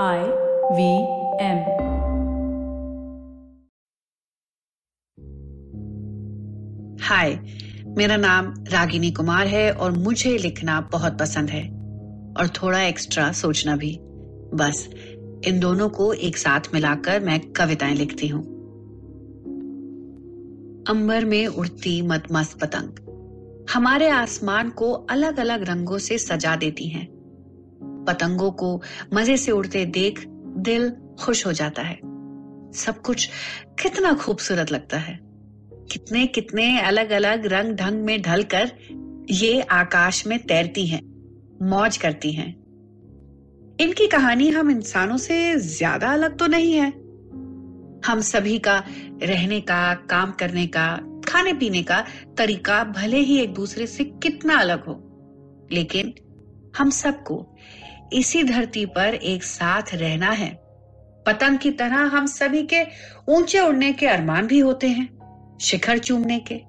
I V M. हाय मेरा नाम रागिनी कुमार है और मुझे लिखना बहुत पसंद है और थोड़ा एक्स्ट्रा सोचना भी। बस, इन दोनों को एक साथ मिलाकर मैं कविताएँ लिखती हूँ। अंबर में उड़ती मदमस्त पतंग। हमारे आसमान को अलग अलग रंगों से सजा देती हैं। पतंगों को मज़े से उड़ते देख दिल खुश हो जाता है। सब कुछ कितना खूबसूरत लगता है। कितने कितने अलग अलग रंग ढंग में ढलकर ये आकाश में तैरती हैं, मौज करती हैं। इनकी कहानी हम इंसानों से ज़्यादा अलग तो नहीं है। हम सभी का रहने का, काम करने का खाने पीने का तरीका भले ही एक दूसरे से कितना अलग हो, लेकिन हम सबको इसी धरती पर एक साथ रहना है। पतंग की तरह हम सभी के ऊँचे उड़ने के अरमान भी होते हैं, शिखर चूमने के।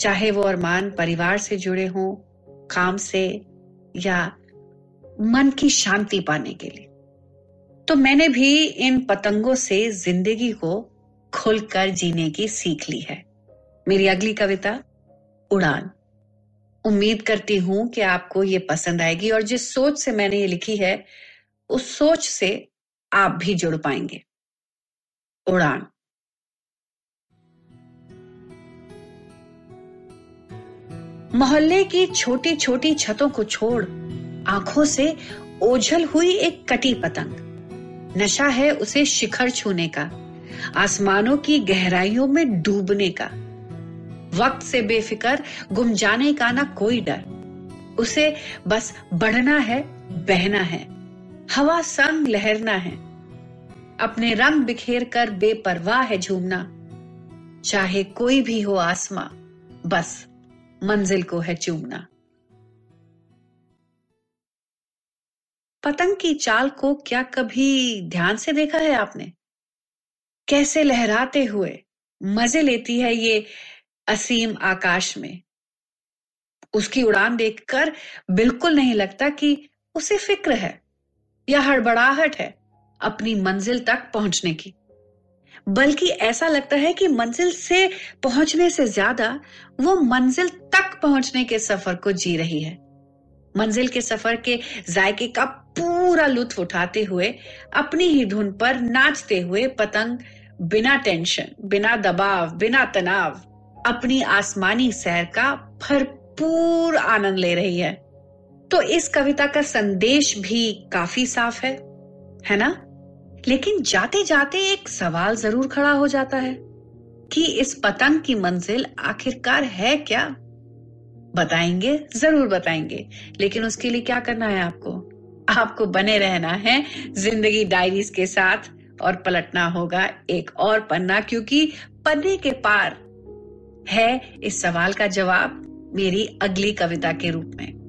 चाहे वो अरमान परिवार से जुड़े हों, काम से, या मन की शांति पाने के लिए। तो मैंने भी इन पतंगों से ज़िंदगी को खुलकर जीने की सीख ली है। मेरी अगली कविता, उड़ान। उम्मीद करती हूँ कि आपको ये पसंद आएगी और जिस सोच से मैंने ये लिखी है, उस सोच से आप भी जुड़ पाएँगे। उड़ान। मोहल्ले की छोटी छोटी छतों को छोड़, आँखों से ओझल हुई एक कटी पतंग। नशा है उसे शिखर छूने का, आसमानों की गहराइयों में डूबने का। वक्त से बेफिकर, गुम जाने का ना कोई डर। उसे बस बढ़ना है, बहना है। हवा संग लहरना है। अपने रंग बिखेर कर बेपरवाह है झूमना। चाहे कोई भी हो आसमां, बस मंजिल को है चूमना। पतंग की चाल को क्या कभी ध्यान से देखा है आपने? कैसे लहराते हुए मज़े लेती है ये असीम आकाश में। उसकी उड़ान देखकर बिल्कुल नहीं लगता कि उसे फ़िक्र है या हड़बड़ाहट है अपनी मंजिल तक पहुँचने की। बल्कि ऐसा लगता है कि मंजिल से पहुँचने से ज़्यादा वो मंजिल तक पहुँचने के सफ़र को जी रही है। मंजिल के सफ़र के जायके का पूरा लुत्फ उठाते हुए, अपनी ही धुन पर नाचते हुए पतंग बिना टेंशन, बिना दबाव, बिना तनाव अपनी आसमानी सैर का भरपूर आनंद ले रही है। तो इस कविता का संदेश भी काफ़ी साफ़ है है ना? लेकिन जाते जाते एक सवाल ज़रूर खड़ा हो जाता है कि इस पतंग की मंजिल आखिरकार है क्या? बताएँगे, ज़रूर बताएँगे। लेकिन उसके लिए क्या करना है आपको? आपको बने रहना है ज़िंदगी डायरीज के साथ और पलटना होगा एक और पन्ना, क्योंकि पन्ने के पार है इस सवाल का जवाब मेरी अगली कविता के रूप में।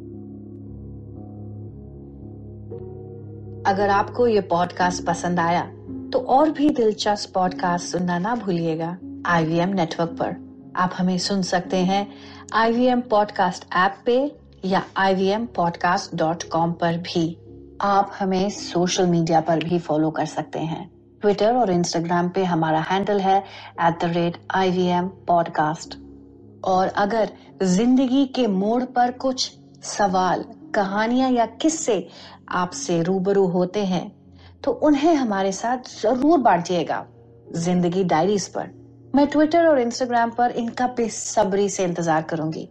अगर आपको ये पॉडकास्ट पसंद आया तो और भी दिलचस्प पॉडकास्ट सुनना ना भूलिएगा आईवीएम नेटवर्क पर। आप हमें सुन सकते हैं आईवीएम पॉडकास्ट ऐप पे या ivmpodcast.com पर भी। आप हमें सोशल मीडिया पर भी फॉलो कर सकते हैं। ट्विटर और इंस्टाग्राम पे हमारा हैंडल है at the rate I V M podcast और अगर ज़िंदगी के मोड़ पर कुछ सवाल, कहानियाँ या किस्से आपसे रूबरू होते हैं तो उन्हें हमारे साथ ज़रूर बांटिएगा ज़िंदगी डायरीज पर। मैं ट्विटर और इंस्टाग्राम पर इनका बेसब्री से इंतज़ार करूँगी।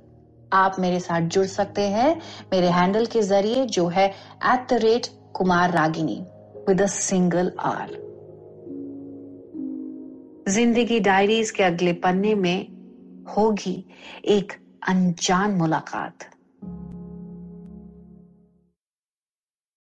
आप मेरे साथ जुड़ सकते हैं मेरे हैंडल के ज़रिए जो है at the rate Kumar Ragini with a single R Zindagi diaries के अगले पन्ने में होगी एक अनजान मुलाकात।